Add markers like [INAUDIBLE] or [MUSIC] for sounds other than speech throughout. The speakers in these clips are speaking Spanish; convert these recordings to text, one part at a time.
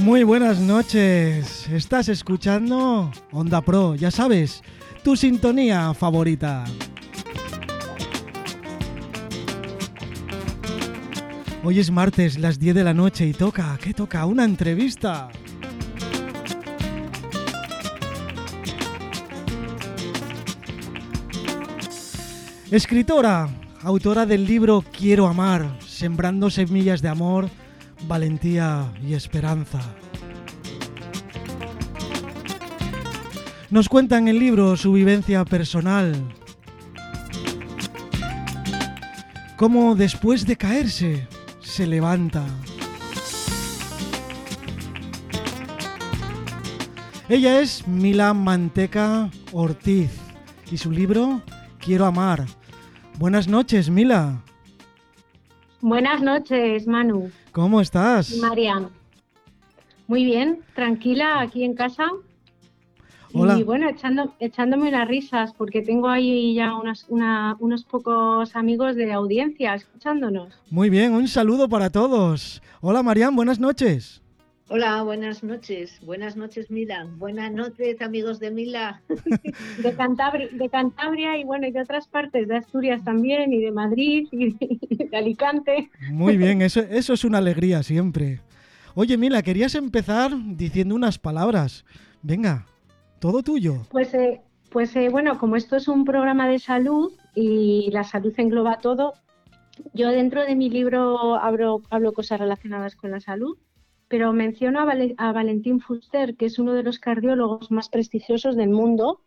Muy buenas noches. Estás escuchando Onda Pro, ya sabes, tu sintonía favorita. Hoy es martes, las 10 de la noche y toca, ¿qué toca? Una entrevista. Escritora, autora del libro Quiero amar, sembrando semillas de amor, valentía y esperanza. Nos cuenta en el libro su vivencia personal, cómo después de caerse se levanta. Ella es Mila Manteca Ortiz y su libro Quiero amar. Buenas noches, Mila. Buenas noches, Manu. ¿Cómo estás? Mariam. Muy bien, tranquila aquí en casa. Hola. Y bueno, echando, echándome las risas porque tengo ahí ya unas, una- unos pocos amigos de audiencia escuchándonos. Muy bien, un saludo para todos. Hola, Marian, buenas noches. Hola, buenas noches. Buenas noches, Mila. Buenas noches, amigos de Mila. [LAUGHS] De Cantabria, de Cantabria y bueno, y de otras partes, de Asturias también, y de Madrid, y de, y de Alicante. Muy bien, eso, eso es una alegría siempre. Oye, Mila, querías empezar diciendo unas palabras. Venga, todo tuyo. Pues, eh, pues eh, bueno, como esto es un programa de salud y la salud engloba todo, yo dentro de mi libro hablo, hablo cosas relacionadas con la salud, pero menciono a, a Valentín Fuster, que es uno de los cardiólogos más prestigiosos del mundo,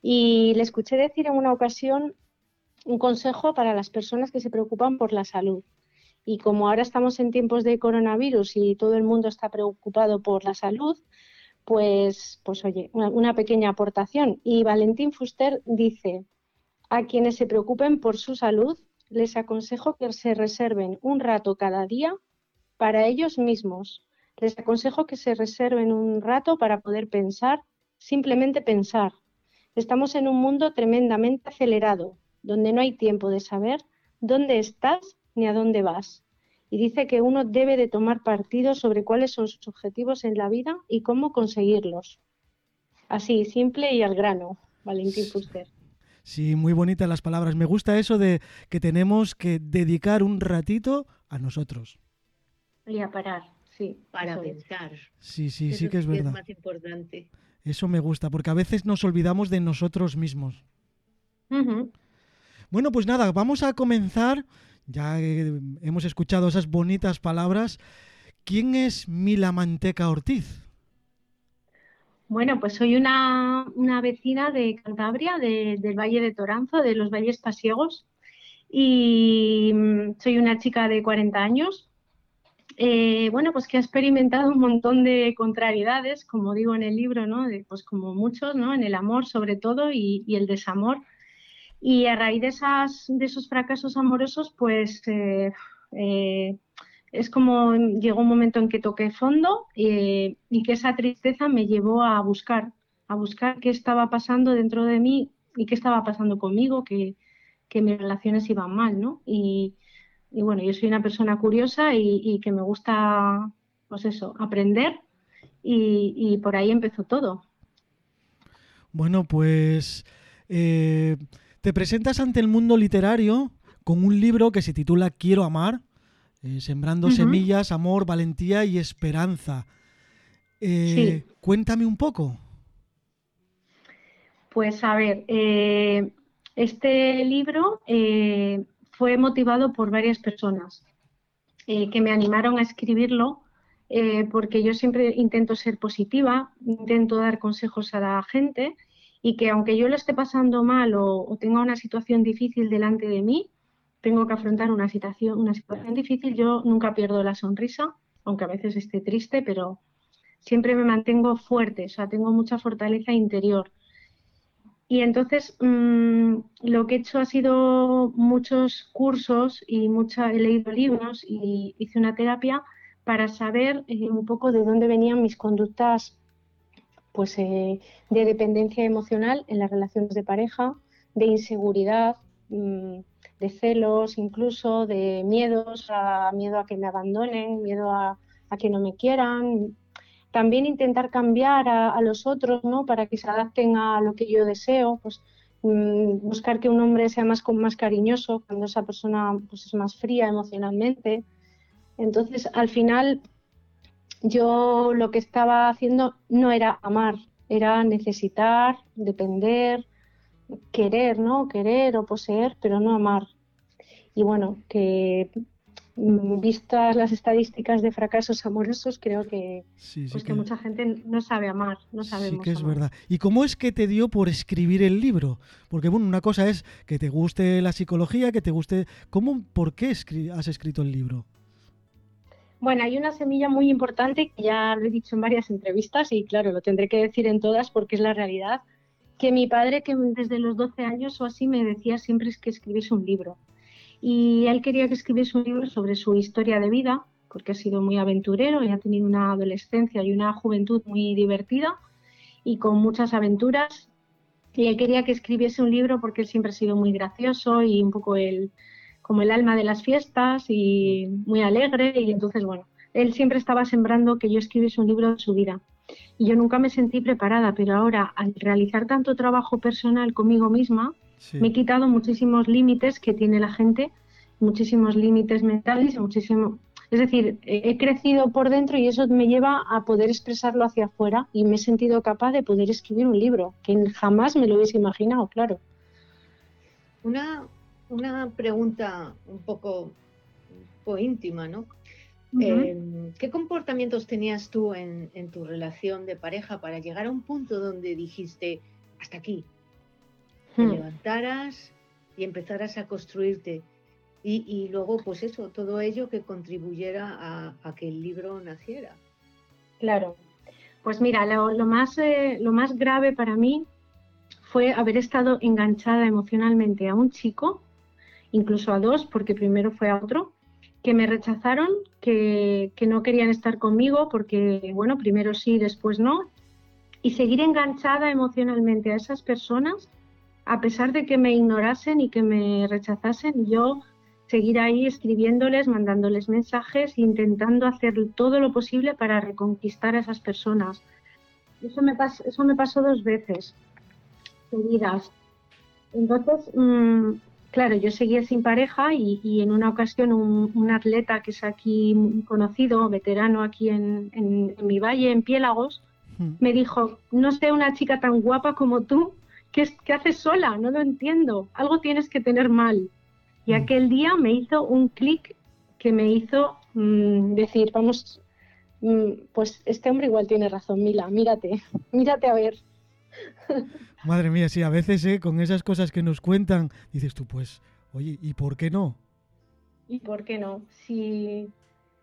y le escuché decir en una ocasión un consejo para las personas que se preocupan por la salud. Y como ahora estamos en tiempos de coronavirus y todo el mundo está preocupado por la salud, pues, pues oye, una, una pequeña aportación. Y Valentín Fuster dice, a quienes se preocupen por su salud, les aconsejo que se reserven un rato cada día para ellos mismos. Les aconsejo que se reserven un rato para poder pensar, simplemente pensar. Estamos en un mundo tremendamente acelerado, donde no hay tiempo de saber dónde estás ni a dónde vas. Y dice que uno debe de tomar partido sobre cuáles son sus objetivos en la vida y cómo conseguirlos. Así, simple y al grano, Valentín Fuster. Sí, muy bonitas las palabras. Me gusta eso de que tenemos que dedicar un ratito a nosotros. Y a parar, sí. Para pensar. Sí, sí, sí Eso que es verdad. más importante. Eso me gusta, porque a veces nos olvidamos de nosotros mismos. Bueno, pues nada, vamos a comenzar. Ya eh, hemos escuchado esas bonitas palabras. ¿Quién es Mila Manteca Ortiz? Bueno, pues soy una, una vecina de Cantabria, de- del Valle de Toranzo, de los Valles Pasiegos, y mm, soy una chica de 40 años. Eh, bueno, pues que ha experimentado un montón de contrariedades, como digo en el libro, ¿no? De, pues como muchos, ¿no? En el amor sobre todo y, el desamor. Y a raíz de, de esos fracasos amorosos, pues eh, eh, es como llegó un momento en que toqué fondo y que esa tristeza me llevó a buscar, a buscar qué estaba pasando dentro de mí y qué estaba pasando conmigo, que, que mis relaciones iban mal, ¿no? Y, y bueno, yo soy una persona curiosa y, y que me gusta, pues eso, aprender y, y por ahí empezó todo. Bueno, pues eh, te presentas ante el mundo literario con un libro que se titula Quiero amar, eh, sembrando semillas, amor, valentía y esperanza. Eh, Cuéntame un poco. Pues a ver, este libro eh, fue motivado por varias personas eh, que me animaron a escribirlo eh, porque yo siempre intento ser positiva, intento dar consejos a la gente y que aunque yo lo esté pasando mal o, o tenga una situación difícil delante de mí, tengo que afrontar una situación, una situación difícil, yo nunca pierdo la sonrisa, aunque a veces esté triste, pero siempre me mantengo fuerte, o sea, tengo mucha fortaleza interior. Y entonces mm, lo que he hecho ha sido muchos cursos y mucha, he leído libros y hice una terapia para saber eh, un poco de dónde venían mis conductas pues, eh, de dependencia emocional en las relaciones de pareja, de inseguridad, mm, de celos, incluso de miedos, a miedo a que me abandonen, miedo a, a que no me quieran, también intentar cambiar a, los otros, ¿no? Para que se adapten a lo que yo deseo, pues mm, buscar que un hombre sea más, más cariñoso cuando esa persona pues, es más fría emocionalmente. Entonces, al final, yo lo que estaba haciendo no era amar, era necesitar, depender, querer, ¿no? Querer o poseer, pero no amar. Y bueno, que vistas las estadísticas de fracasos amorosos, creo que, pues que, mucha gente no sabe amar, no sabemos. Sí que es verdad. ¿Y cómo es que te dio por escribir el libro? Porque bueno, una cosa es que te guste la psicología, que te guste... ¿Cómo, por qué has escrito el libro? Bueno, hay una semilla muy importante que ya lo he dicho en varias entrevistas y claro, lo tendré que decir en todas porque es la realidad, que mi padre que desde los 12 años o así me decía siempre es que escribiese un libro y él quería que escribiese un libro sobre su historia de vida, porque ha sido muy aventurero y ha tenido una adolescencia y una juventud muy divertida y con muchas aventuras. Y él quería que escribiese un libro porque él siempre ha sido muy gracioso y un poco el, como el alma de las fiestas y muy alegre. Y entonces, bueno, él siempre estaba sembrando que yo escribiese un libro de su vida. Y yo nunca me sentí preparada, pero ahora al realizar tanto trabajo personal conmigo misma, me he quitado muchísimos límites que tiene la gente, muchísimos límites mentales, muchísimo, es decir, he crecido por dentro y eso me lleva a poder expresarlo hacia afuera y me he sentido capaz de poder escribir un libro, que jamás me lo hubiese imaginado, claro. Una, una pregunta un poco, íntima, ¿no? Em, ¿Qué comportamientos tenías tú en, en, tu relación de pareja para llegar a un punto donde dijiste, hasta aquí, te hmm. levantaras y empezaras a construirte. Y, luego, pues eso, todo ello que contribuyera a, que el libro naciera. Claro. Pues mira, lo, más, eh, lo más grave para mí fue haber estado enganchada emocionalmente a un chico, incluso a dos, porque primero fue a otro, que me rechazaron, que, que no querían estar conmigo porque, bueno, primero sí, después no, y seguir enganchada emocionalmente a esas personas a pesar de que me ignorasen y que me rechazasen, yo seguir ahí escribiéndoles, mandándoles mensajes, intentando hacer todo lo posible para reconquistar a esas personas. Eso me, eso me pasó dos veces seguidas. Entonces, mm, claro, yo seguía sin pareja y, en una ocasión un, atleta que es aquí conocido, veterano aquí en, en mi valle, en Piélagos, hmm. me dijo, no sé una chica tan guapa como tú ¿qué, haces sola? No lo entiendo. Algo tienes que tener mal. Y mm. aquel día me hizo un clic que me hizo mm, decir, vamos, mm, pues este hombre igual tiene razón, Mila, mírate, [LAUGHS] mírate a ver. [LAUGHS] Madre mía, sí, a veces ¿eh? con esas cosas que nos cuentan, dices tú, pues, oye, ¿y por qué no? ¿Y por qué no? Si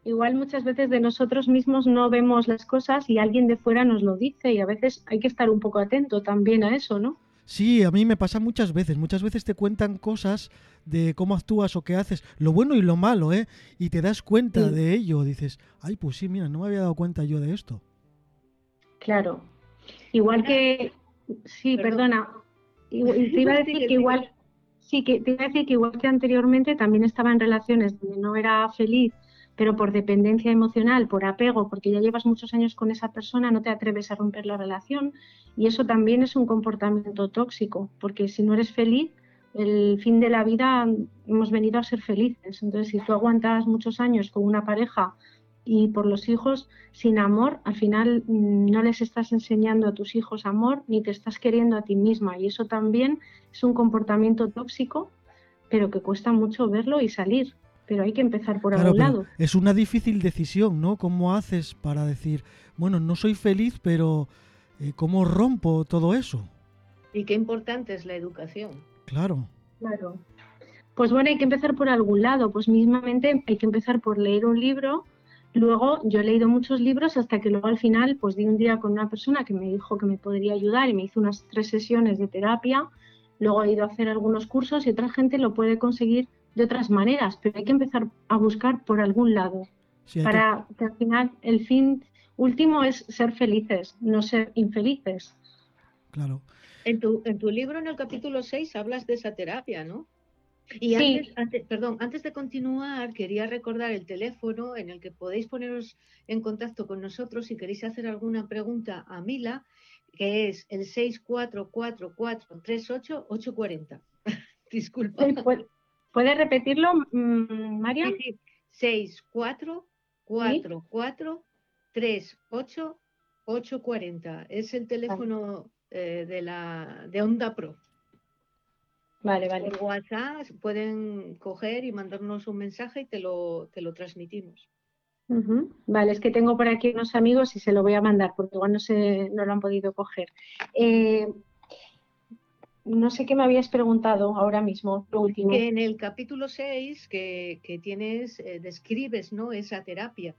igual muchas veces de nosotros mismos no vemos las cosas y alguien de fuera nos lo dice y a veces hay que estar un poco atento también a eso, ¿no? Sí, a mí me pasa muchas veces. Muchas veces te cuentan cosas de cómo actúas o qué haces, lo bueno y lo malo, ¿eh? Y te das cuenta de ello. Dices, ay, pues sí, mira, no me había dado cuenta yo de esto. Claro. Igual que, sí, perdona. [LAUGHS] te iba a decir que igual, sí, que te iba a decir que igual que anteriormente también estaba en relaciones donde no era feliz pero por dependencia emocional, por apego, porque ya llevas muchos años con esa persona, no te atreves a romper la relación y eso también es un comportamiento tóxico, porque si no eres feliz, el fin de la vida hemos venido a ser felices. Entonces, si tú aguantas muchos años con una pareja y por los hijos sin amor, al final mm, no les estás enseñando a tus hijos amor ni te estás queriendo a ti misma. Y eso también es un comportamiento tóxico, pero que cuesta mucho verlo y salir pero hay que empezar por algún lado. Es una difícil decisión, ¿no? ¿Cómo haces para decir, bueno, no soy feliz, pero eh, ¿cómo rompo todo eso? Y qué importante es la educación. Claro. Claro. Pues bueno, hay que empezar por algún lado. Pues mismamente hay que empezar por leer un libro. Luego yo he leído muchos libros hasta que luego al final pues di un día con una persona que me dijo que me podría ayudar y me hizo unas tres sesiones de terapia. Luego he ido a hacer algunos cursos y otra gente lo puede conseguir de otras maneras, pero hay que empezar a buscar por algún lado para que... al final el fin último es ser felices, no ser infelices. Claro. En tu, en tu libro, en el capítulo 6, hablas de esa terapia, ¿no? Y antes, perdón, antes de continuar, quería recordar el teléfono en el que podéis poneros en contacto con nosotros si queréis hacer alguna pregunta a Mila, que es el 644388840. [LAUGHS] Disculpa. ¿Puedes repetirlo, mm, María? Sí, sí. 644388840. Es el teléfono eh, de la de Onda Pro. Vale, vale. Por WhatsApp pueden coger y mandarnos un mensaje y te lo, te lo transmitimos. Vale, es que tengo por aquí unos amigos y se lo voy a mandar porque igual no, se, no lo han podido coger. Eh, no sé qué me habías preguntado ahora mismo, lo último. Que en el capítulo 6 que, tienes, eh, describes ¿no? esa terapia.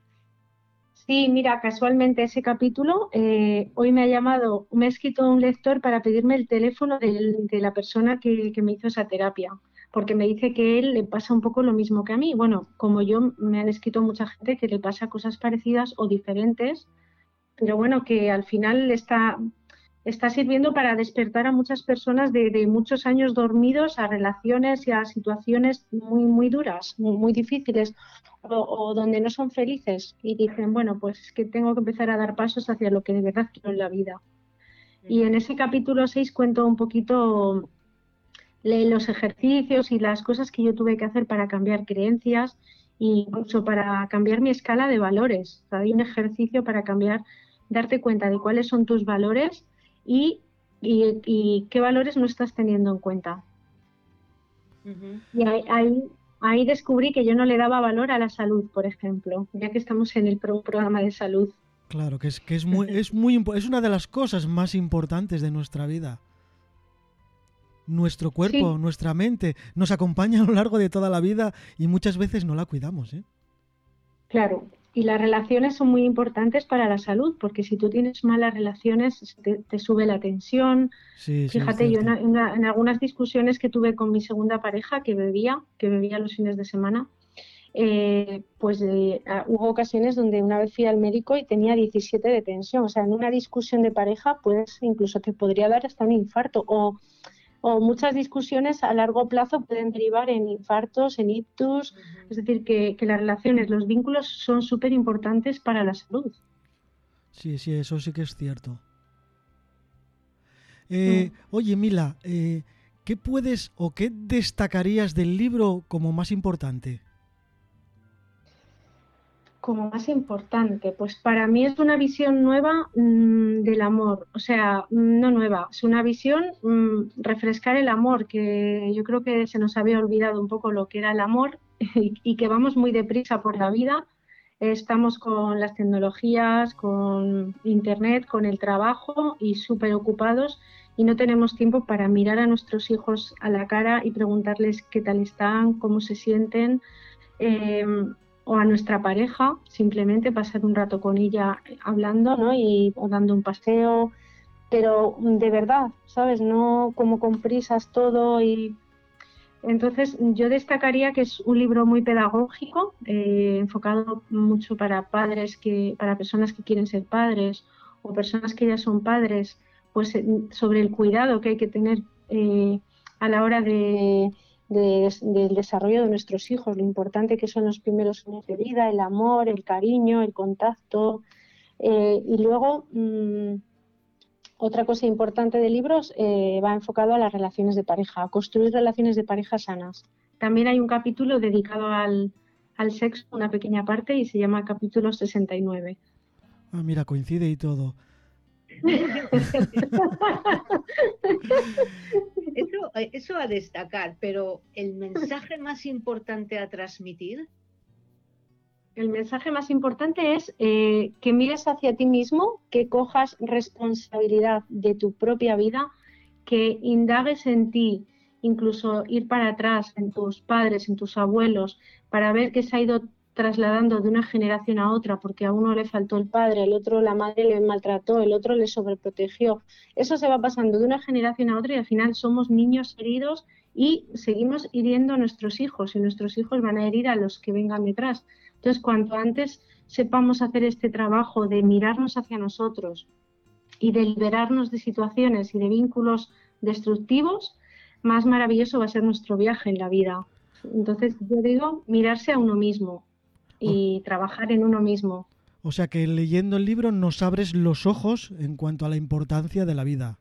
Sí, mira, casualmente ese capítulo, eh, hoy me ha llamado, me ha escrito un lector para pedirme el teléfono de, la persona que, me hizo esa terapia, porque me dice que él le pasa un poco lo mismo que a mí. Bueno, como yo, me han escrito mucha gente que le pasa cosas parecidas o diferentes, pero bueno, que al final está, está sirviendo para despertar a muchas personas de, muchos años dormidos a relaciones y a situaciones muy, muy duras, muy difíciles o, donde no son felices y dicen, bueno, pues es que tengo que empezar a dar pasos hacia lo que de verdad quiero en la vida. Y en ese capítulo 6 cuento un poquito los ejercicios y las cosas que yo tuve que hacer para cambiar creencias e incluso para cambiar mi escala de valores. hay un ejercicio para cambiar, darte cuenta de cuáles son tus valores y, y, qué valores no estás teniendo en cuenta. Y ahí, ahí descubrí que yo no le daba valor a la salud, por ejemplo, ya que estamos en el programa de salud. Claro, que es que es muy es muy es una de las cosas más importantes de nuestra vida. Nuestro cuerpo, nuestra mente nos acompaña a lo largo de toda la vida y muchas veces no la cuidamos, ¿eh? Claro, y las relaciones son muy importantes para la salud, porque si tú tienes malas relaciones, te, sube la tensión. Fíjate, yo en, algunas discusiones que tuve con mi segunda pareja, que bebía, que bebía los fines de semana, eh, pues eh, hubo ocasiones donde una vez fui al médico y tenía 17 de tensión. O sea, en una discusión de pareja, pues incluso te podría dar hasta un infarto. O o muchas discusiones a largo plazo pueden derivar en infartos, en ictus, es decir, que, las relaciones, los vínculos son súper importantes para la salud. Sí, sí, eso sí que es cierto. Eh, mm. Oye, Mila, eh, ¿qué puedes o qué destacarías del libro como más importante? Como más importante? Pues para mí es una visión nueva mm, del amor, o sea, no nueva, es una visión mm, refrescar el amor, que yo creo que se nos había olvidado un poco lo que era el amor [LAUGHS] y, que vamos muy deprisa por la vida. Estamos con las tecnologías, con Internet, con el trabajo y súper ocupados y no tenemos tiempo para mirar a nuestros hijos a la cara y preguntarles qué tal están, cómo se sienten. Em, o a nuestra pareja, simplemente pasar un rato con ella hablando, ¿no? Y o dando un paseo, pero de verdad, ¿sabes? No como con prisas todo y entonces yo destacaría que es un libro muy pedagógico, eh, enfocado mucho para padres que, para personas que quieren ser padres o personas que ya son padres, pues eh, sobre el cuidado que hay que tener eh, a la hora de del desarrollo de nuestros hijos, lo importante que son los primeros años de vida, el amor, el cariño, el contacto. Eh, y luego, mm, otra cosa importante del libro eh, va enfocado a las relaciones de pareja, a construir relaciones de pareja sanas. También hay un capítulo dedicado al, al sexo, una pequeña parte, y se llama capítulo 69. Ah, mira, coincide y todo. Eso, eh, eso a destacar, pero el mensaje más importante a transmitir. El mensaje más importante es eh, que mires hacia ti mismo, que cojas responsabilidad de tu propia vida, que indagues en ti, incluso ir para atrás en tus padres, en tus abuelos, para ver qué se ha ido trasladando de una generación a otra, porque a uno le faltó el padre, al otro la madre le maltrató, el otro le sobreprotegió. Eso se va pasando de una generación a otra y al final somos niños heridos y seguimos hiriendo a nuestros hijos y nuestros hijos van a herir a los que vengan detrás. Entonces, cuanto antes sepamos hacer este trabajo de mirarnos hacia nosotros y de liberarnos de situaciones y de vínculos destructivos, más maravilloso va a ser nuestro viaje en la vida. Entonces, yo digo, mirarse a uno mismo y trabajar en uno mismo. O sea que leyendo el libro nos abres los ojos en cuanto a la importancia de la vida.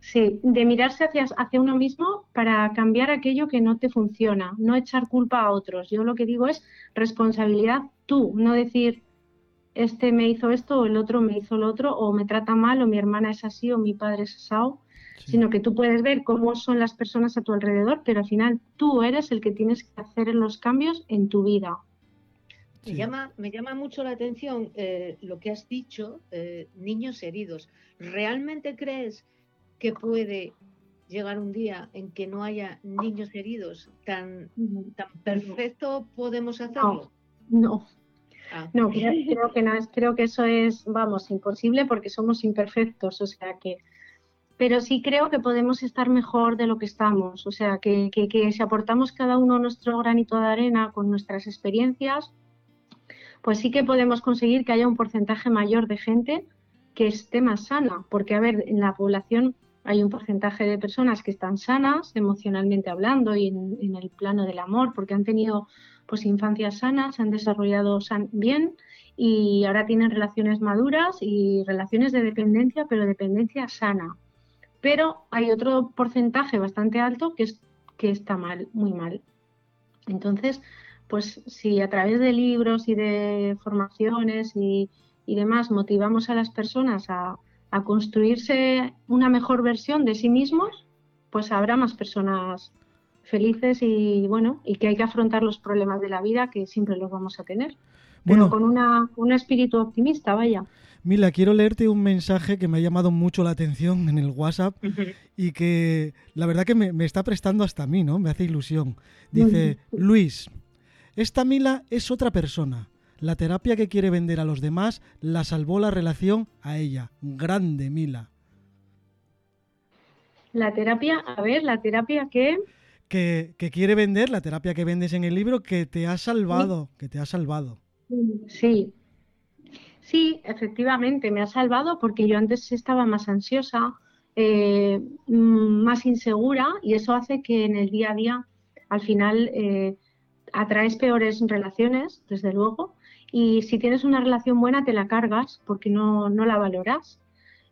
Sí, de mirarse hacia, hacia uno mismo para cambiar aquello que no te funciona, no echar culpa a otros. Yo lo que digo es responsabilidad tú, no decir este me hizo esto o el otro me hizo lo otro o me trata mal o mi hermana es así o mi padre es asao, Sí. sino que tú puedes ver cómo son las personas a tu alrededor, pero al final tú eres el que tienes que hacer los cambios en tu vida. Me, llama, me llama mucho la atención eh, lo que has dicho, eh, niños heridos. ¿Realmente crees que puede llegar un día en que no haya niños heridos? ¿Tan, tan perfecto podemos hacerlo? No, Ah. No, creo, creo que no, es- creo que eso es, vamos, imposible porque somos imperfectos, o sea que, pero sí creo que podemos estar mejor de lo que estamos, o sea que, que, que si aportamos cada uno nuestro granito de arena con nuestras experiencias, pues sí que podemos conseguir que haya un porcentaje mayor de gente que esté más sana, porque a ver, en la población hay un porcentaje de personas que están sanas emocionalmente hablando y en, el plano del amor, porque han tenido pues infancias sanas, se han desarrollado san- bien y ahora tienen relaciones maduras y relaciones de dependencia, pero dependencia sana. Pero hay otro porcentaje bastante alto que, es, que está mal, muy mal. Entonces, pues si a través de libros y de formaciones y, y demás motivamos a las personas a, a construirse una mejor versión de sí mismos, pues habrá más personas felices y bueno, y que hay que afrontar los problemas de la vida que siempre los vamos a tener. Pero Bueno. con una, un espíritu optimista, vaya. Mila, quiero leerte un mensaje que me ha llamado mucho la atención en el WhatsApp y que la verdad que me, me está prestando hasta a mí, ¿no? Me hace ilusión. Dice, Luis, esta Mila es otra persona. La terapia que quiere vender a los demás la salvó la relación a ella. Grande, Mila. La terapia, a ver, la terapia que Que, que quiere vender, la terapia que vendes en el libro, que te ha salvado, que te ha salvado. Sí, sí, efectivamente, me ha salvado porque yo antes estaba más ansiosa, eh, mm, más insegura y eso hace que en el día a día al final eh, atraes peores relaciones, desde luego, y si tienes una relación buena te la cargas porque no, no la valoras.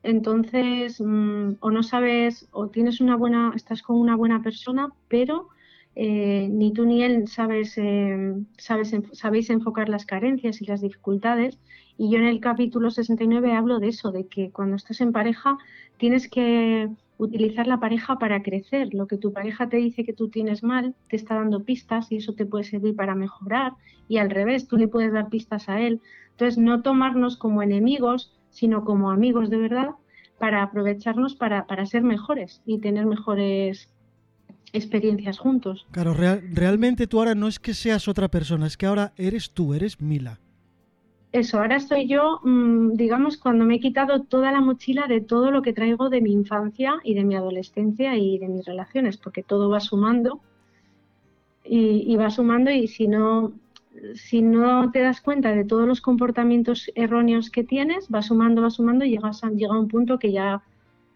Entonces, mm, o no sabes, o tienes una buena, estás con una buena persona, pero eh, ni tú ni él sabes, eh, sabes, sabéis enfocar las carencias y las dificultades. Y yo en el capítulo 69 hablo de eso, de que cuando estás en pareja tienes que utilizar la pareja para crecer. Lo que tu pareja te dice que tú tienes mal, te está dando pistas y eso te puede servir para mejorar. Y al revés, tú le puedes dar pistas a él. Entonces, no tomarnos como enemigos, sino como amigos de verdad, para aprovecharnos para, para ser mejores y tener mejores experiencias juntos. Claro, real- realmente tú ahora no es que seas otra persona, es que ahora eres tú, eres Mila. Eso, ahora estoy yo, mm, digamos, cuando me he quitado toda la mochila de todo lo que traigo de mi infancia y de mi adolescencia y de mis relaciones, porque todo va sumando y, y va sumando y si no, si no te das cuenta de todos los comportamientos erróneos que tienes, va sumando, va sumando y llegas a, llega a un punto que ya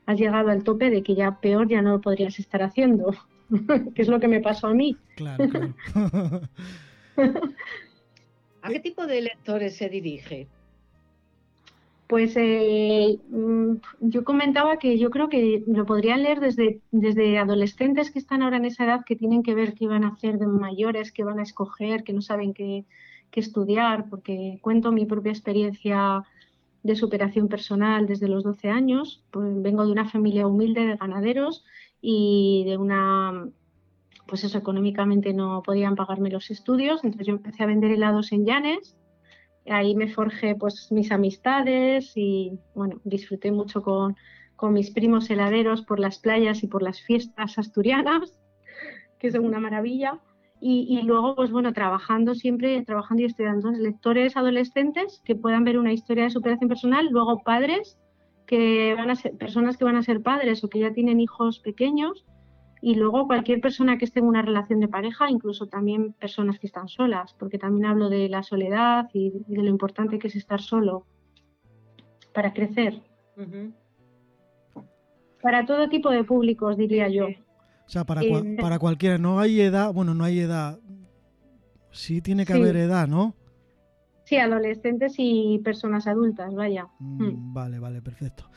has llegado al tope de que ya peor ya no lo podrías estar haciendo, [LAUGHS] que es lo que me pasó a mí. Claro, claro. [LAUGHS] ¿A qué tipo de lectores se dirige? Pues eh, mm, yo comentaba que yo creo que lo podrían leer desde, desde adolescentes que están ahora en esa edad que tienen que ver qué van a hacer de mayores, qué van a escoger, que no saben qué, qué estudiar, porque cuento mi propia experiencia de superación personal desde los 12 años. Pues vengo de una familia humilde de ganaderos y de una, pues eso, económicamente no podían pagarme los estudios, entonces yo empecé a vender helados en Llanes ahí me forjé pues mis amistades y bueno, disfruté mucho con, con mis primos heladeros por las playas y por las fiestas asturianas, [LAUGHS] que son una maravilla. Y, y luego, pues bueno, trabajando siempre, trabajando y estudiando lectores adolescentes que puedan ver una historia de superación personal, luego padres que van a ser personas que van a ser padres o que ya tienen hijos pequeños y luego cualquier persona que esté en una relación de pareja, incluso también personas que están solas, porque también hablo de la soledad y de lo importante que es estar solo para crecer. Para todo tipo de públicos, diría yo. O sea, para, para cualquiera, no hay edad, bueno, no hay edad, sí tiene que haber edad, ¿no? Sí, adolescentes y personas adultas, vaya. Mm, mm. Vale, vale, perfecto.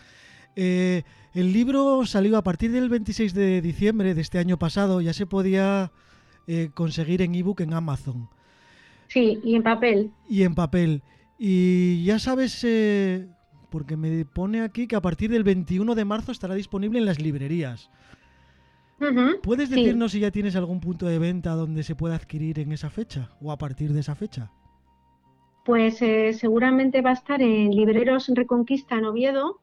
Eh, el libro salió a partir del 26 de diciembre de este año pasado, ya se podía eh, conseguir en ebook en Amazon. Sí, y en papel. Y en papel. Y ya sabes, eh, porque me pone aquí que a partir del 21 de marzo estará disponible en las librerías. ¿Puedes decirnos si ya tienes algún punto de venta donde se pueda adquirir en esa fecha o a partir de esa fecha? Pues eh, seguramente va a estar en Libreros Reconquista en Oviedo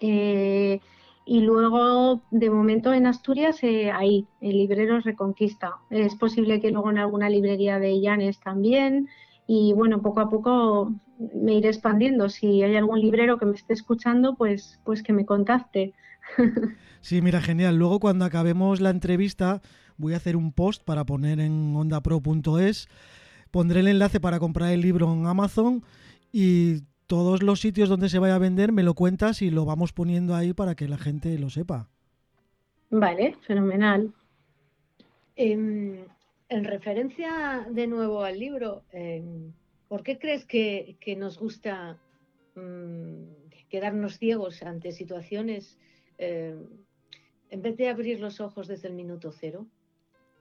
eh, y luego de momento en Asturias eh, ahí, en Libreros Reconquista. Es posible que luego en alguna librería de Llanes también y bueno, poco a poco me iré expandiendo. Si hay algún librero que me esté escuchando, pues, pues que me contacte. [LAUGHS] Sí, mira, genial. Luego cuando acabemos la entrevista voy a hacer un post para poner en ondapro.es. Pondré el enlace para comprar el libro en Amazon y todos los sitios donde se vaya a vender me lo cuentas y lo vamos poniendo ahí para que la gente lo sepa. Vale, fenomenal. Em, en referencia de nuevo al libro, em, ¿por qué crees que, nos gusta mm, quedarnos ciegos ante situaciones em, en vez de abrir los ojos desde el minuto cero,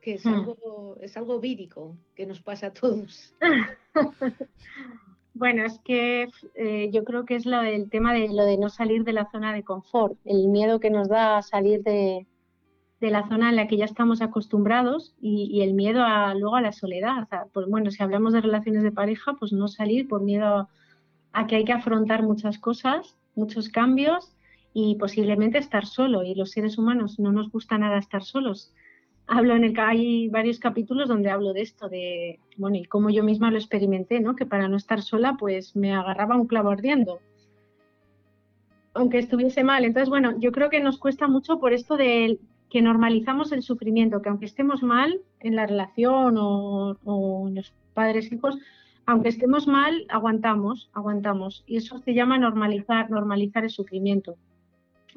que es, hmm. algo, es algo vírico que nos pasa a todos. [LAUGHS] bueno, es que eh, yo creo que es lo, el tema de lo de no salir de la zona de confort, el miedo que nos da salir de, la zona en la que ya estamos acostumbrados y, el miedo a, luego a la soledad. pues bueno, si hablamos de relaciones de pareja, pues no salir por miedo a que hay que afrontar muchas cosas, muchos cambios y posiblemente estar solo. Y los seres humanos no nos gusta nada estar solos. Hablo en el hay varios capítulos donde hablo de esto, de bueno, y cómo yo misma lo experimenté, ¿no? Que para no estar sola, pues me agarraba un clavo ardiendo. Aunque estuviese mal. Entonces, bueno, yo creo que nos cuesta mucho por esto de que normalizamos el sufrimiento, que aunque estemos mal en la relación o, o los padres hijos, aunque estemos mal, aguantamos, aguantamos. Y eso se llama normalizar, normalizar el sufrimiento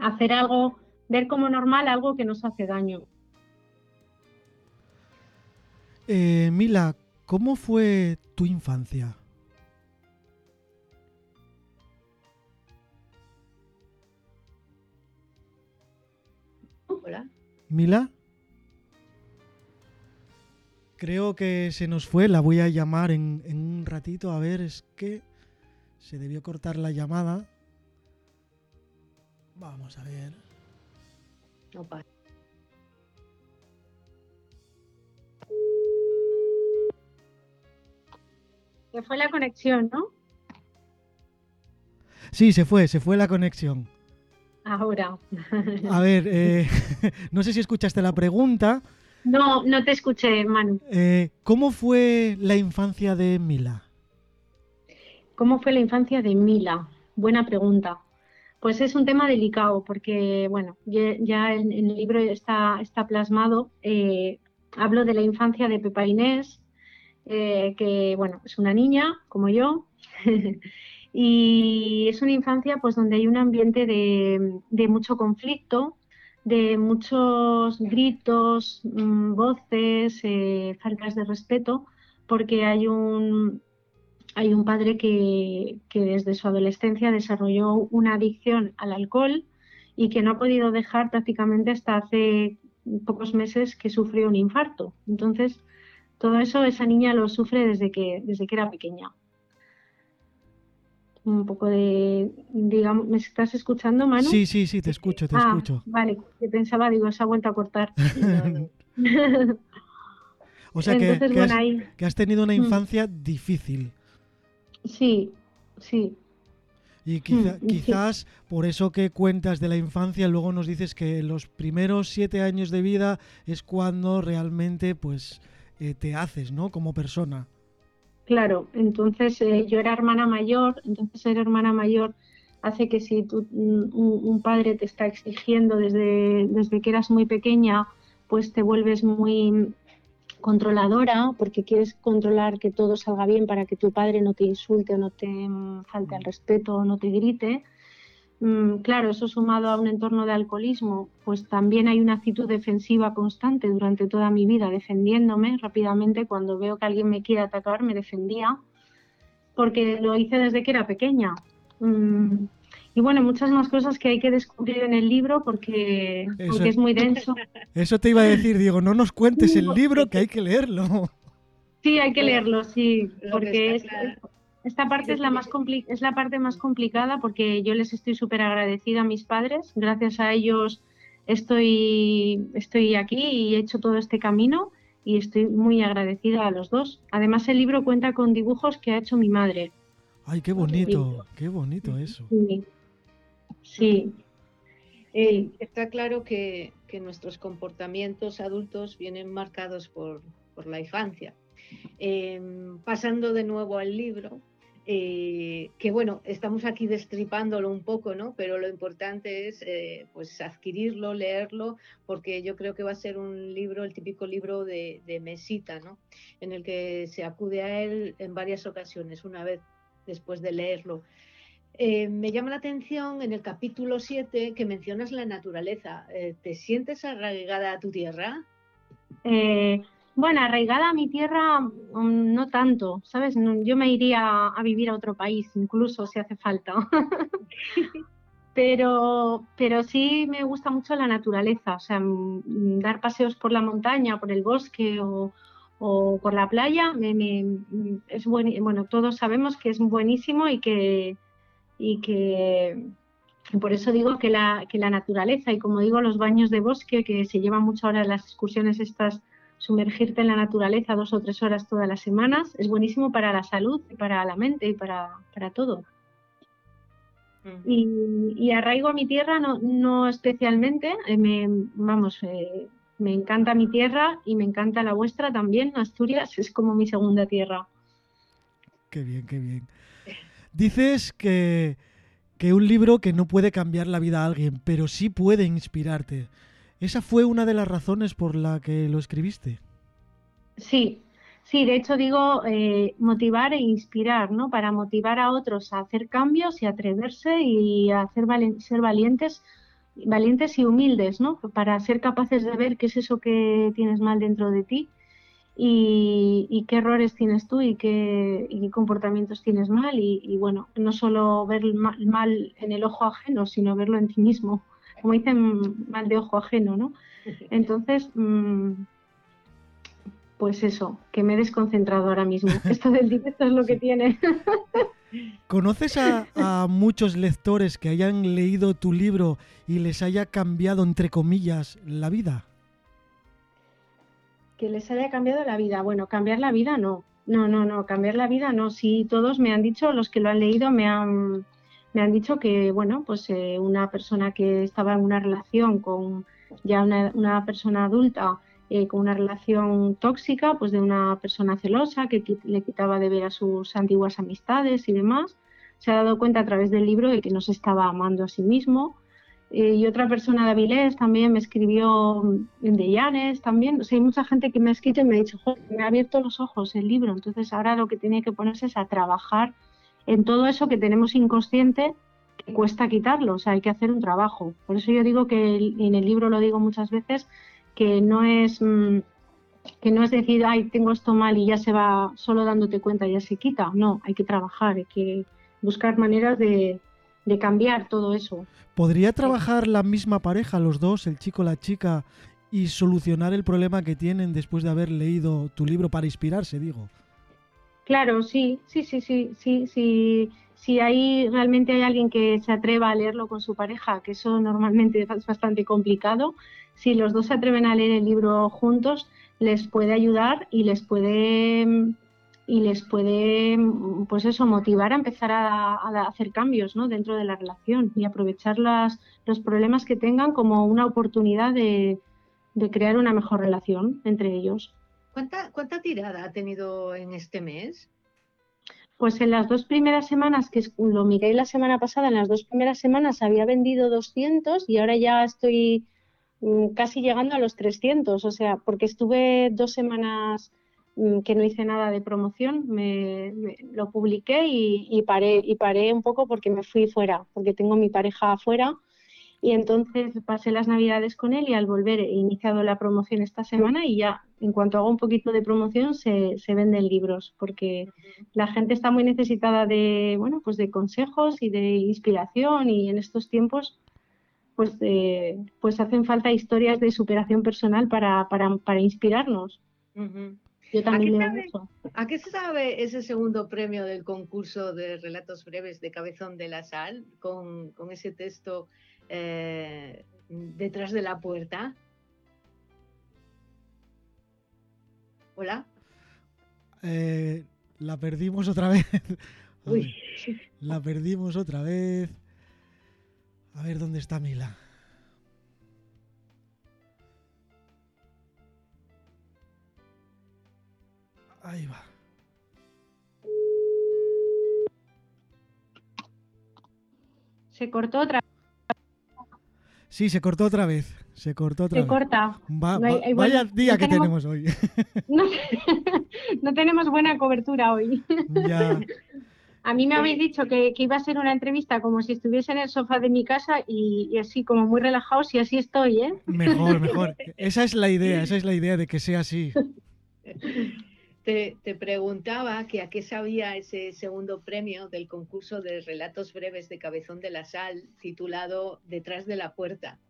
hacer algo, ver como normal algo que nos hace daño. Eh, Mila, ¿cómo fue tu infancia? Hola. Mila. Creo que se nos fue, la voy a llamar en, en un ratito. A ver, es que se debió cortar la llamada. Vamos a ver. No pasa. Se fue la conexión, ¿no? Sí, se fue, se fue la conexión. Ahora. A ver, eh, [LAUGHS] no sé si escuchaste la pregunta. No, no te escuché, Manu. Eh, ¿Cómo fue la infancia de Mila? ¿Cómo fue la infancia de Mila? Buena pregunta. Pues es un tema delicado porque, bueno, ya en, el libro está, está plasmado. Eh, hablo de la infancia de Pepa Inés, eh, que, bueno, es una niña como yo. [LAUGHS] y es una infancia pues donde hay un ambiente de, mucho conflicto, de muchos gritos, mm, voces, eh, faltas de respeto, porque hay un, hay un padre que, desde su adolescencia desarrolló una adicción al alcohol y que no ha podido dejar prácticamente hasta hace pocos meses que sufrió un infarto. Entonces, todo eso esa niña lo sufre desde que, desde que era pequeña. Un poco de, digamos, ¿me estás escuchando, Manu? Sí, sí, sí, te escucho, te ah, escucho. Vale, que pensaba, digo, se ha vuelto a cortar. [LAUGHS] [LAUGHS] o sea que, que, has, tenido una mm. infancia difícil. Sí, sí. Y hmm, quizás por eso que cuentas de la infancia, luego nos dices que los primeros siete años de vida es cuando realmente pues eh, te haces, ¿no? Como persona. Claro, entonces eh, yo era hermana mayor, entonces ser hermana mayor hace que si tú, un, un, padre te está exigiendo desde, desde que eras muy pequeña, pues te vuelves muy controladora, porque quieres controlar que todo salga bien para que tu padre no te insulte o no te falte al respeto o no te grite, mm, claro, eso sumado a un entorno de alcoholismo, pues también hay una actitud defensiva constante durante toda mi vida, defendiéndome rápidamente. Cuando veo que alguien me quiere atacar, me defendía, porque lo hice desde que era pequeña. Mm, y bueno, muchas más cosas que hay que descubrir en el libro porque, es muy denso. Eso te iba a decir, Diego, no nos cuentes el [LAUGHS] libro que hay que leerlo. Sí, hay que leerlo, sí, porque esta parte es la, más es la parte más complicada porque yo les estoy súper agradecida a mis padres, gracias a ellos estoy, estoy aquí y he hecho todo este camino y estoy muy agradecida a los dos. Además, el libro cuenta con dibujos que ha hecho mi madre. Ay, qué bonito, qué bonito eso. Sí, Sí. Eh, está claro que, nuestros comportamientos adultos vienen marcados por, la infancia. Em, pasando de nuevo al libro, eh, que bueno, estamos aquí destripándolo un poco, ¿no? Pero lo importante es eh, pues adquirirlo, leerlo, porque yo creo que va a ser un libro, el típico libro de, mesita, ¿no? En el que se acude a él en varias ocasiones, una vez después de leerlo. Eh, me llama la atención en el capítulo 7 que mencionas la naturaleza. ¿Te sientes arraigada a tu tierra? Bueno, arraigada a mi tierra mm, no tanto, ¿sabes? yo me iría a vivir a otro país, incluso si hace falta. [LAUGHS] pero, pero sí me gusta mucho la naturaleza, o sea, mm, dar paseos por la montaña, por el bosque o, por la playa, es bueno, todos sabemos que es buenísimo y que y que por eso digo que la, que la naturaleza y como digo los baños de bosque que se llevan mucho ahora las excursiones estas sumergirte en la naturaleza dos o tres horas todas las semanas es buenísimo para la salud y para la mente y para, para todo. Y, arraigo a mi tierra no, no especialmente, eh, me, vamos, eh, me encanta mi tierra y me encanta la vuestra también, Asturias es como mi segunda tierra. Qué bien, qué bien. Dices que, un libro que no puede cambiar la vida a alguien, pero sí puede inspirarte. ¿Esa fue una de las razones por la que lo escribiste? Sí, sí, de hecho digo eh, motivar e inspirar, ¿no? Para motivar a otros a hacer cambios y atreverse y a hacer ser valientes, valientes y humildes, ¿no? Para ser capaces de ver qué es eso que tienes mal dentro de ti y, qué errores tienes tú y qué, comportamientos tienes mal y, bueno, no solo ver el mal, en el ojo ajeno, sino verlo en ti mismo, como dicen, mal de ojo ajeno, ¿no? [LAUGHS] Entonces, mm, pues eso, que me he desconcentrado ahora mismo. [LAUGHS] Esto del directo es lo que tiene. [LAUGHS] ¿Conoces a, a, muchos lectores que hayan leído tu libro y les haya cambiado, entre comillas, la vida? que les haya cambiado la vida. Bueno, cambiar la vida no. No, no, no, cambiar la vida no. Sí, todos me han dicho, los que lo han leído me han, me han dicho que, bueno, pues eh, una persona que estaba en una relación con ya una, persona adulta, eh, con una relación tóxica, pues de una persona celosa que le quitaba de ver a sus antiguas amistades y demás, se ha dado cuenta a través del libro de que no se estaba amando a sí mismo eh, y otra persona de Avilés también me escribió de Llanes también. O sea, hay mucha gente que me ha escrito y me ha dicho, me ha abierto los ojos el libro. Entonces ahora lo que tiene que ponerse es a trabajar en todo eso que tenemos inconsciente que cuesta quitarlo. O sea, hay que hacer un trabajo. Por eso yo digo que en el libro lo digo muchas veces, que no es... Mm, que no es decir, ay, tengo esto mal y ya se va solo dándote cuenta, ya se quita. No, hay que trabajar, hay que buscar maneras de, de cambiar todo eso. ¿Podría trabajar la misma pareja, los dos, el chico, la chica, y solucionar el problema que tienen después de haber leído tu libro para inspirarse, digo? Claro, sí, sí, sí, sí, sí, sí. Si ahí realmente hay alguien que se atreva a leerlo con su pareja, que eso normalmente [LAUGHS] es bastante complicado, si los dos se atreven a leer el libro juntos, les puede ayudar y les puede y les puede, pues eso, motivar a empezar a, hacer cambios ¿no? dentro de la relación y aprovechar las, los problemas que tengan como una oportunidad de, crear una mejor relación entre ellos. ¿Cuánta, ¿Cuánta tirada ha tenido en este mes? Pues en las dos primeras semanas, que lo miré la semana pasada, en las dos primeras semanas había vendido 200 y ahora ya estoy mm, casi llegando a los 300, o sea, porque estuve dos semanas mm, que no hice nada de promoción, me, lo publiqué y, paré, y paré un poco porque me fui fuera, porque tengo mi pareja afuera y entonces pasé las navidades con él y al volver he iniciado la promoción esta semana y ya en cuanto hago un poquito de promoción se, se venden libros porque la gente está muy necesitada de, bueno, pues de consejos y de inspiración y en estos tiempos pues, eh, pues hacen falta historias de superación personal para, para, para inspirarnos. Yo también ¿A qué, sabe, ¿A qué sabe ese segundo premio del concurso de relatos breves de Cabezón de la Sal con, con ese texto eh, detrás de la puerta. Hola. Eh, la perdimos otra vez. [LAUGHS] la perdimos otra vez. A ver dónde está Mila. Ahí va. Se cortó otra Sí, se cortó otra vez. Se cortó otra se corta. vaya día que tenemos, hoy. [LAUGHS] [LAUGHS] No, tenemos buena cobertura hoy. Ya. [LAUGHS] A mí me habéis dicho que, iba a ser una entrevista como si estuviese en el sofá de mi casa y, así como muy relajados y así estoy, ¿eh? Mejor, mejor. Esa es la idea, esa es la idea de que sea así. Te, preguntaba que a qué sabía ese segundo premio del concurso de relatos breves de Cabezón de la Sal, titulado Detrás de la puerta.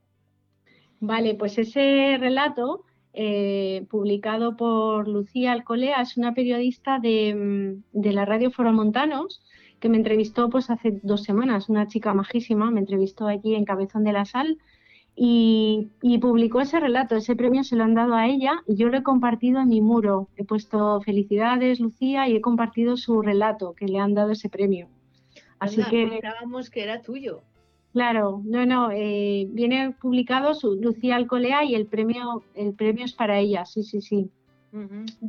Vale, pues ese relato, eh, publicado por Lucía Alcolea, es una periodista de, mm, de la radio Foromontanos que me entrevistó pues hace dos semanas, una chica majísima, me entrevistó allí en Cabezón de la Sal y, publicó ese relato, ese premio se lo han dado a ella y yo lo he compartido en mi muro. He puesto felicidades, Lucía, y he compartido su relato que le han dado ese premio. Así que pensábamos que era tuyo. Claro, no, no, eh, viene publicado su Lucía Alcolea y el premio, el premio es para ella, sí, sí, sí.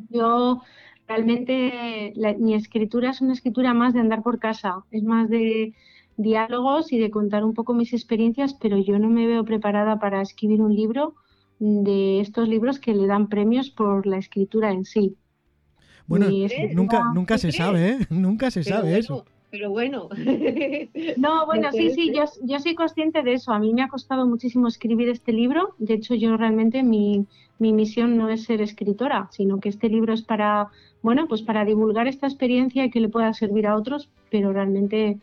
Yo realmente mi escritura es una escritura más de andar por casa, es más de diálogos y de contar un poco mis experiencias, pero yo no me veo preparada para escribir un libro de estos libros que le dan premios por la escritura en sí. Bueno, nunca, [LAUGHS] nunca se sabe, ¿eh? Nunca se sabe eso. Pero bueno. [LAUGHS] no, bueno, sí, sí, yo, yo soy consciente de eso. A mí me ha costado muchísimo escribir este libro. De hecho, yo realmente mi, mi misión no es ser escritora, sino que este libro es para, bueno, pues para divulgar esta experiencia y que le pueda servir a otros, pero realmente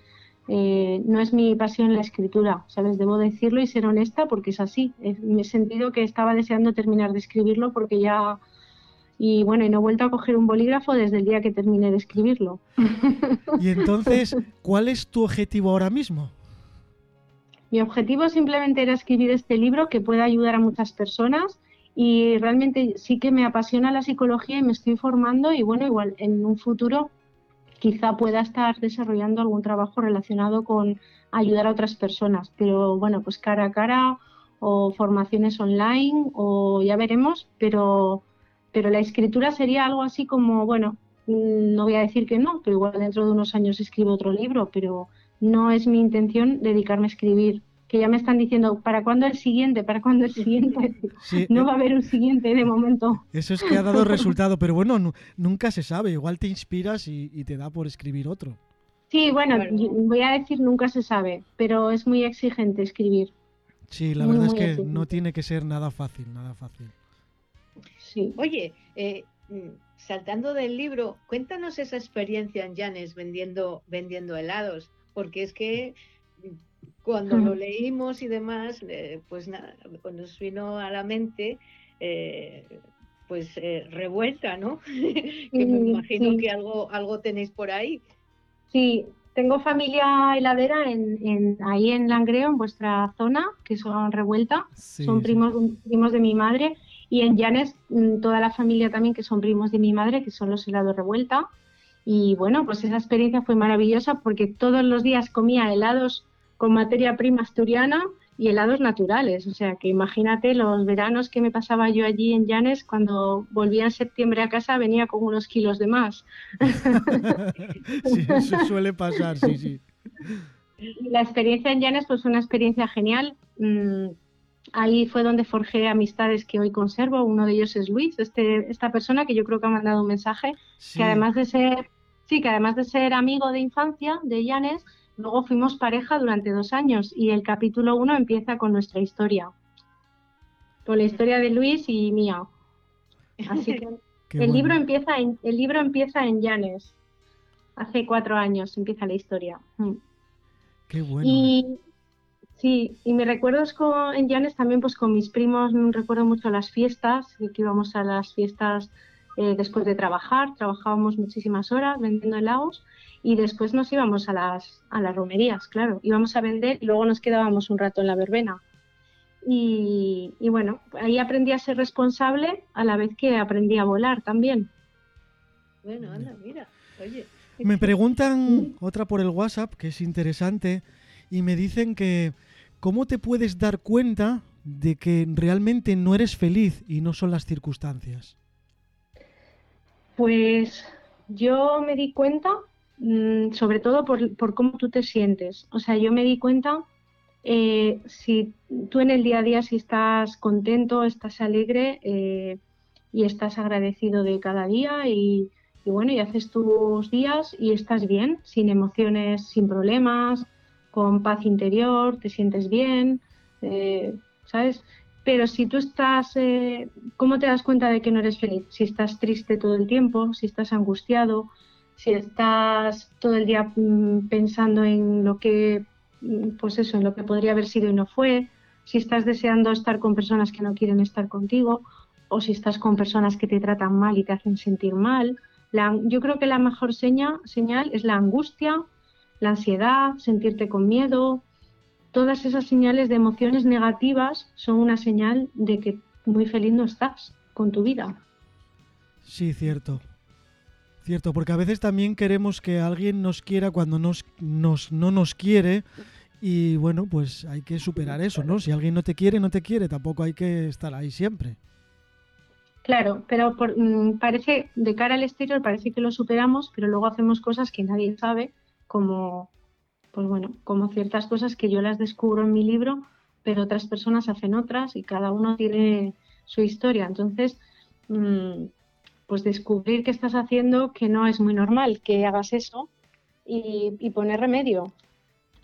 eh, no es mi pasión la escritura, ¿sabes? Debo decirlo y ser honesta porque es así. Me he sentido que estaba deseando terminar de escribirlo porque ya... Y bueno, y no he vuelto a coger un bolígrafo desde el día que terminé de escribirlo. [LAUGHS] Y entonces, ¿cuál es tu objetivo ahora mismo? Mi objetivo simplemente era escribir este libro que pueda ayudar a muchas personas y realmente sí que me apasiona la psicología y me estoy formando y bueno, igual en un futuro quizá pueda estar desarrollando algún trabajo relacionado con ayudar a otras personas, pero bueno, pues cara a cara o formaciones online o ya veremos, pero, pero la escritura sería algo así como, bueno, mm, no voy a decir que no, pero igual dentro de unos años escribo otro libro, pero no es mi intención dedicarme a escribir que ya me están diciendo, ¿para cuándo el siguiente? ¿Para cuándo el siguiente? [LAUGHS] [LAUGHS] no va a haber un siguiente de momento. Eso es que ha dado [LAUGHS] resultado, pero bueno, nunca se sabe, igual te inspiras y, te da por escribir otro. Sí, bueno, voy a decir nunca se sabe, pero es muy exigente escribir. Sí, la verdad es que no tiene que ser nada fácil, nada fácil. Sí. Oye, eh, mm, saltando del libro, cuéntanos esa experiencia en Llanes vendiendo, vendiendo helados, porque es que cuando lo leímos y demás, eh, pues nada, nos vino a la mente eh, pues eh, revuelta, ¿no? [LAUGHS] que me imagino que algo, algo tenéis por ahí. Sí, tengo familia heladera en, ahí en Langreo, en vuestra zona, que son revuelta, son primos, primos de mi madre, y en Llanes mm, toda la familia también que son primos de mi madre, que son los helados revuelta. Y bueno, pues esa experiencia fue maravillosa porque todos los días comía helados con materia prima asturiana y helados naturales. O sea, que imagínate los veranos que me pasaba yo allí en Llanes, cuando volvía en septiembre a casa venía con unos kilos de más. [LAUGHS] sí, eso suele pasar, sí, sí. La experiencia en Llanes pues fue una experiencia genial. Mm, ahí fue donde forjé amistades que hoy conservo. Uno de ellos es Luis, este, esta persona que yo creo que ha mandado un mensaje, que además de ser, sí, que además de ser amigo de infancia de Janes, luego fuimos pareja durante dos años y el capítulo uno empieza con nuestra historia, con la historia de Luis y mía. Así que [LAUGHS] el libro empieza en, el libro empieza en Llanes. Hace cuatro años empieza la historia. Mm. Qué bueno. Y sí, y me recuerdos con, en Llanes también pues con mis primos, me recuerdo mucho las fiestas, que íbamos a las fiestas eh, después de trabajar, trabajábamos muchísimas horas vendiendo helados y después nos íbamos a las, a las romerías, claro, íbamos a vender y luego nos quedábamos un rato en la verbena. Y, bueno, ahí aprendí a ser responsable a la vez que aprendí a volar también. Bueno, anda, mira, oye. Me [LAUGHS] preguntan otra por el WhatsApp, que es interesante, y me dicen que ¿cómo te puedes dar cuenta de que realmente no eres feliz y no son las circunstancias? Pues yo me di cuenta, mm, sobre todo por, por, cómo tú te sientes. O sea, yo me di cuenta eh, si tú en el día a día, si estás contento, estás alegre eh, y estás agradecido de cada día y, bueno, y haces tus días y estás bien, sin emociones, sin problemas, con paz interior, te sientes bien, eh, ¿sabes? Pero si tú estás, ¿cómo te das cuenta de que no eres feliz? Si estás triste todo el tiempo, si estás angustiado, si estás todo el día mm, pensando en lo que Mm, pues eso, en lo que podría haber sido y no fue, si estás deseando estar con personas que no quieren estar contigo o si estás con personas que te tratan mal y te hacen sentir mal. yo creo que la mejor seña, señal es la angustia, la ansiedad, sentirte con miedo. Todas esas señales de emociones negativas son una señal de que muy feliz no estás con tu vida. Sí, cierto. Cierto, porque a veces también queremos que alguien nos quiera cuando nos, nos, no nos quiere y bueno, pues hay que superar eso, ¿no? Si alguien no te quiere, no te quiere, tampoco hay que estar ahí siempre. Claro, pero mm, parece, de cara al exterior parece que lo superamos, pero luego hacemos cosas que nadie sabe, como, pues bueno, como ciertas cosas que yo las descubro en mi libro, pero otras personas hacen otras y cada uno tiene su historia. Entonces, mm, pues descubrir qué estás haciendo que no es muy normal que hagas eso y, poner remedio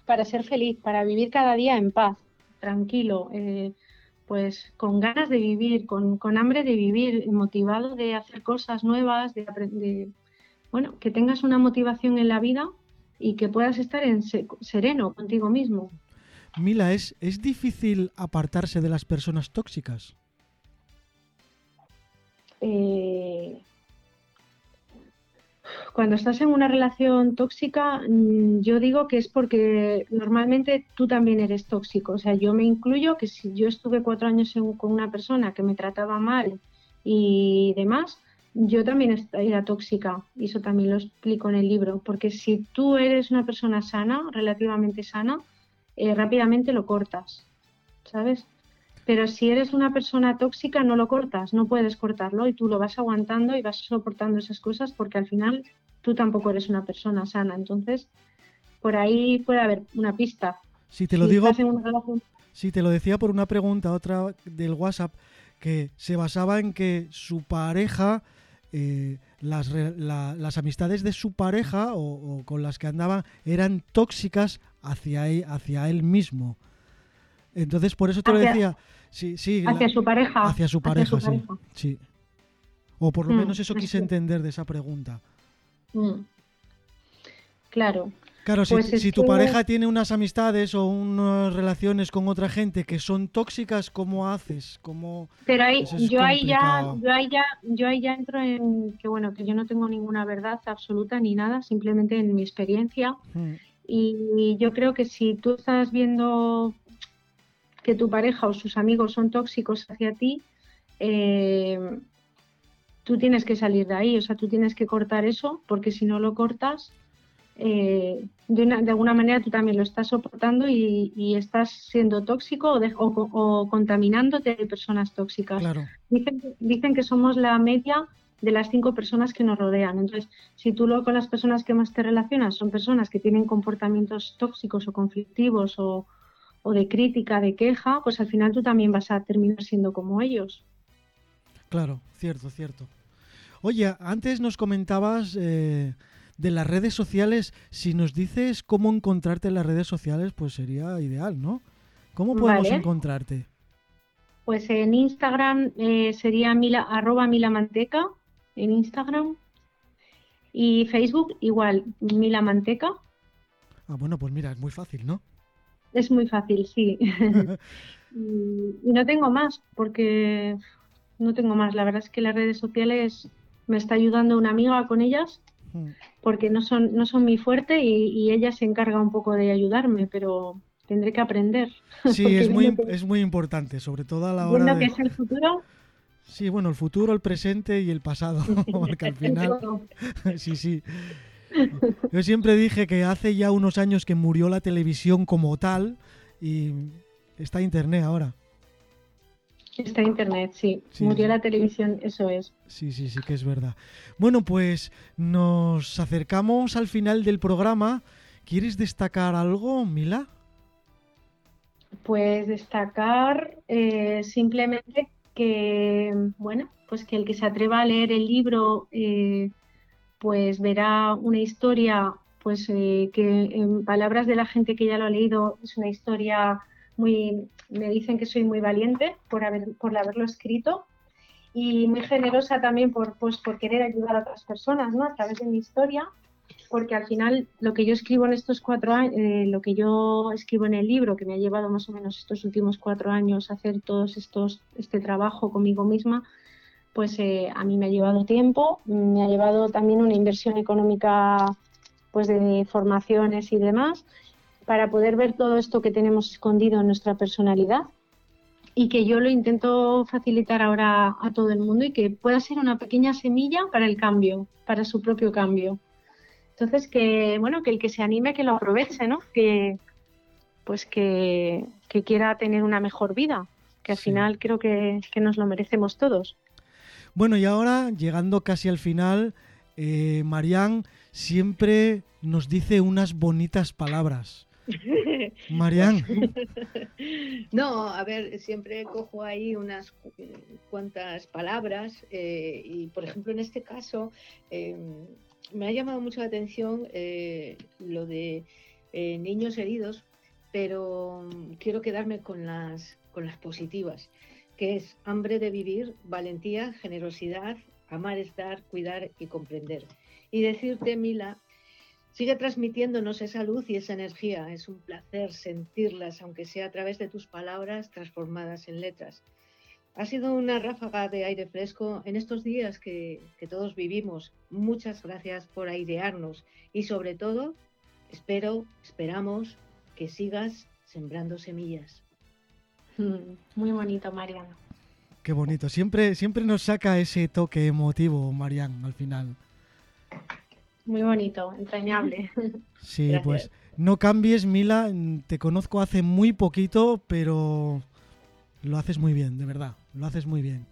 para ser feliz, para vivir cada día en paz, tranquilo, eh, pues con ganas de vivir, con, hambre de vivir, motivado de hacer cosas nuevas, de, aprender, bueno, que tengas una motivación en la vida y que puedas estar en sereno contigo mismo. Mila, ¿es, ¿es difícil apartarse de las personas tóxicas? Eh, cuando estás en una relación tóxica, mm, yo digo que es porque normalmente tú también eres tóxico. O sea, yo me incluyo que si yo estuve cuatro años con una persona que me trataba mal y demás, yo también era tóxica. Y eso también lo explico en el libro. Porque si tú eres una persona sana, relativamente sana, eh, rápidamente lo cortas. ¿Sabes? Pero si eres una persona tóxica, no lo cortas, no puedes cortarlo y tú lo vas aguantando y vas soportando esas cosas porque al final tú tampoco eres una persona sana. Entonces, por ahí puede haber una pista. Si te lo digo, si te lo decía por una pregunta, otra del WhatsApp, que se basaba en que su pareja, eh, las, las, amistades de su pareja o, con las que andaba eran tóxicas hacia él, hacia él mismo. Entonces, por eso te lo decía. Sí, sí, hacia su pareja. Hacia su pareja, sí, O por lo mm, menos eso quise entender de esa pregunta. Mm. Claro. Claro, si, pues tu pareja tiene unas amistades o unas relaciones con otra gente que son tóxicas, ¿cómo haces? ¿Cómo... Pero ahí, yo ahí ya, yo ahí ya, yo ahí ya entro en que bueno, que yo no tengo ninguna verdad absoluta ni nada, simplemente en mi experiencia. Mm. Y yo creo que si tú estás viendo que tu pareja o sus amigos son tóxicos hacia ti, eh, tú tienes que salir de ahí, o sea, tú tienes que cortar eso, porque si no lo cortas, eh, de, alguna manera tú también lo estás soportando y, estás siendo tóxico o, contaminándote de personas tóxicas. Dicen, dicen, que somos la media de las cinco personas que nos rodean. Entonces, si tú lo, con las personas que más te relacionas son personas que tienen comportamientos tóxicos o conflictivos o, o de crítica, de queja, pues al final tú también vas a terminar siendo como ellos. Claro, cierto, cierto. Oye, antes nos comentabas eh, de las redes sociales. Si nos dices cómo encontrarte en las redes sociales, pues sería ideal, ¿no? ¿Cómo podemos encontrarte? Pues en Instagram eh, sería mila, arroba milamanteca, en Instagram. Y Facebook igual, milamanteca. Ah, bueno, pues mira, es muy fácil, ¿no? Es muy fácil, sí. [LAUGHS] [LAUGHS] y, no tengo más, porque no tengo más. La verdad es que las redes sociales me está ayudando una amiga con ellas, hmm. porque no son, no son mi fuerte y, ella se encarga un poco de ayudarme, pero tendré que aprender. [LAUGHS] Sí, es muy, es muy importante, sobre todo a la hora de... que es el futuro. Sí, bueno, el futuro, el presente y el pasado, porque al final... sí, sí. Yo siempre dije que hace ya unos años que murió la televisión como tal y está Internet ahora. Está Internet, sí. Murió la televisión, eso es. Sí, sí, sí que es verdad. Bueno, pues nos acercamos al final del programa. ¿Quieres destacar algo, Mila? Pues destacar eh, simplemente que, bueno, pues que el que se atreva a leer el libro eh, pues verá una historia pues eh, que en palabras de la gente que ya lo ha leído es una historia muy me dicen que soy muy valiente por por haberlo escrito y muy generosa también por pues por querer ayudar a otras personas no a través de mi historia porque al final lo que yo escribo en estos cuatro años eh, lo que yo escribo en el libro que me ha llevado más o menos estos últimos cuatro años a hacer todos estos este trabajo conmigo misma pues eh, a mí me ha llevado tiempo, me ha llevado también una inversión económica pues de formaciones y demás para poder ver todo esto que tenemos escondido en nuestra personalidad y que yo lo intento facilitar ahora a todo el mundo y que pueda ser una pequeña semilla para el cambio, para su propio cambio. Entonces que bueno, que el que se anime que lo aproveche, ¿no? Que pues que, quiera tener una mejor vida, que al final creo que, que nos lo merecemos todos. Bueno, y ahora, llegando casi al final, eh, Marian siempre nos dice unas bonitas palabras. [LAUGHS] Marian. [LAUGHS] No, a ver, siempre cojo ahí unas cuantas palabras eh, y, por ejemplo, en este caso em, me ha llamado mucho la atención eh, lo de niños heridos, pero quiero quedarme con las, con las positivas que es hambre de vivir, valentía, generosidad, amar es dar, cuidar y comprender. Y decirte, Mila, sigue transmitiéndonos esa luz y esa energía. Es un placer sentirlas, aunque sea a través de tus palabras transformadas en letras. Ha sido una ráfaga de aire fresco en estos días que, que todos vivimos. Muchas gracias por airearnos y sobre todo, espero, esperamos que sigas sembrando semillas. Mm, muy bonito, Mariano. Qué bonito. Siempre, siempre nos saca ese toque emotivo, Marian, al final. Muy bonito, entrañable. [LAUGHS] Sí, pues no cambies, Mila. Te conozco hace muy poquito, pero lo haces muy bien, de verdad. Lo haces muy bien.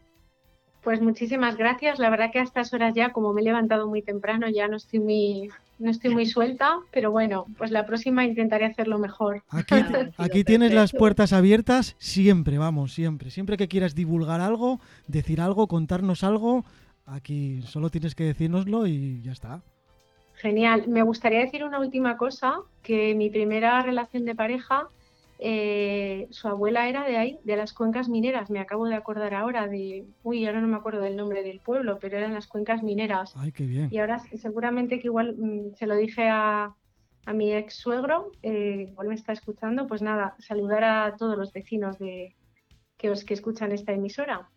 Pues muchísimas gracias. La verdad que a estas horas ya, como me he levantado muy temprano, ya no estoy muy, no estoy muy suelta, pero bueno, pues la próxima intentaré hacerlo mejor. [LAUGHS] Aquí, tienes las puertas abiertas siempre, vamos, siempre. Siempre que quieras divulgar algo, decir algo, contarnos algo, aquí solo tienes que decírnoslo y ya está. Genial. Me gustaría decir una última cosa, que mi primera relación de pareja eh, su abuela era de ahí, de las cuencas mineras, me acabo de acordar ahora de, uy, ahora no me acuerdo del nombre del pueblo, pero eran las cuencas mineras. Ay, qué bien. Y ahora seguramente que igual mm, se lo dije a, mi ex suegro, eh, igual me está escuchando, pues nada, saludar a todos los vecinos de que os que escuchan esta emisora.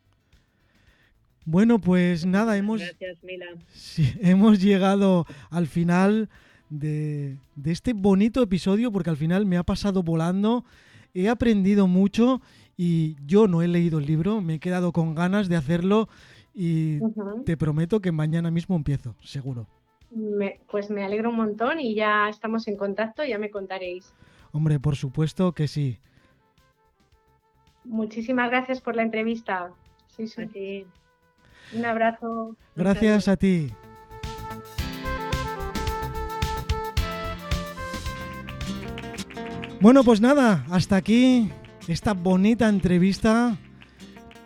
Bueno, pues nada, hemos, Gracias, Mila. Sí, [LAUGHS] hemos llegado al final de, este bonito episodio porque al final me ha pasado volando, he aprendido mucho y yo no he leído el libro, me he quedado con ganas de hacerlo y te prometo que mañana mismo empiezo, seguro. pues me alegro un montón y ya estamos en contacto, ya me contaréis. Hombre, por supuesto que sí. Muchísimas gracias por la entrevista. Sí, sí. Un abrazo. Gracias a ti. Bueno, pues nada, hasta aquí esta bonita entrevista.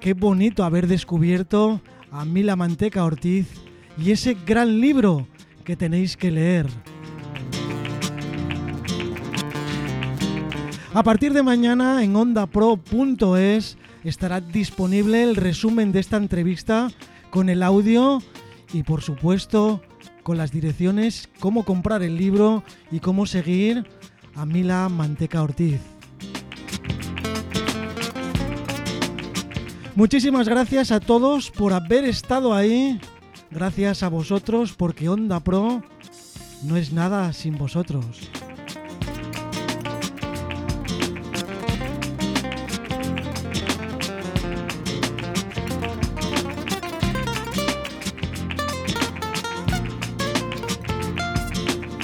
Qué bonito haber descubierto a Mila Manteca Ortiz y ese gran libro que tenéis que leer. A partir de mañana en ondapro.es estará disponible el resumen de esta entrevista con el audio y por supuesto con las direcciones cómo comprar el libro y cómo seguir a Mila Manteca Ortiz. Muchísimas gracias a todos por haber estado ahí. Gracias a vosotros porque Onda Pro no es nada sin vosotros.